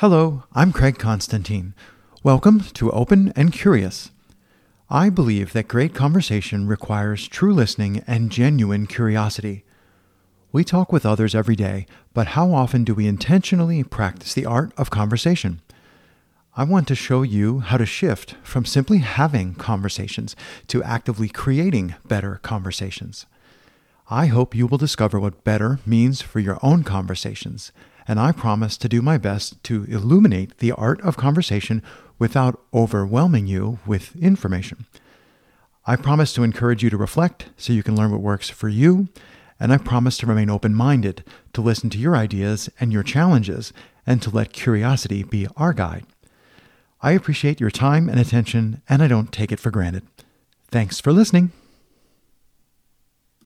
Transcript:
Hello, I'm Craig Constantine. Welcome to Open and Curious. I believe that great conversation requires true listening and genuine curiosity. We talk with others every day, but how often do we intentionally practice the art of conversation? I want to show you how to shift from simply having conversations to actively creating better conversations. I hope you will discover what better means for your own conversations, and I promise to do my best to illuminate the art of conversation without overwhelming you with information. I promise to encourage you to reflect so you can learn what works for you, and I promise to remain open minded, to listen to your ideas and your challenges, and to let curiosity be our guide. I appreciate your time and attention, and I don't take it for granted. Thanks for listening.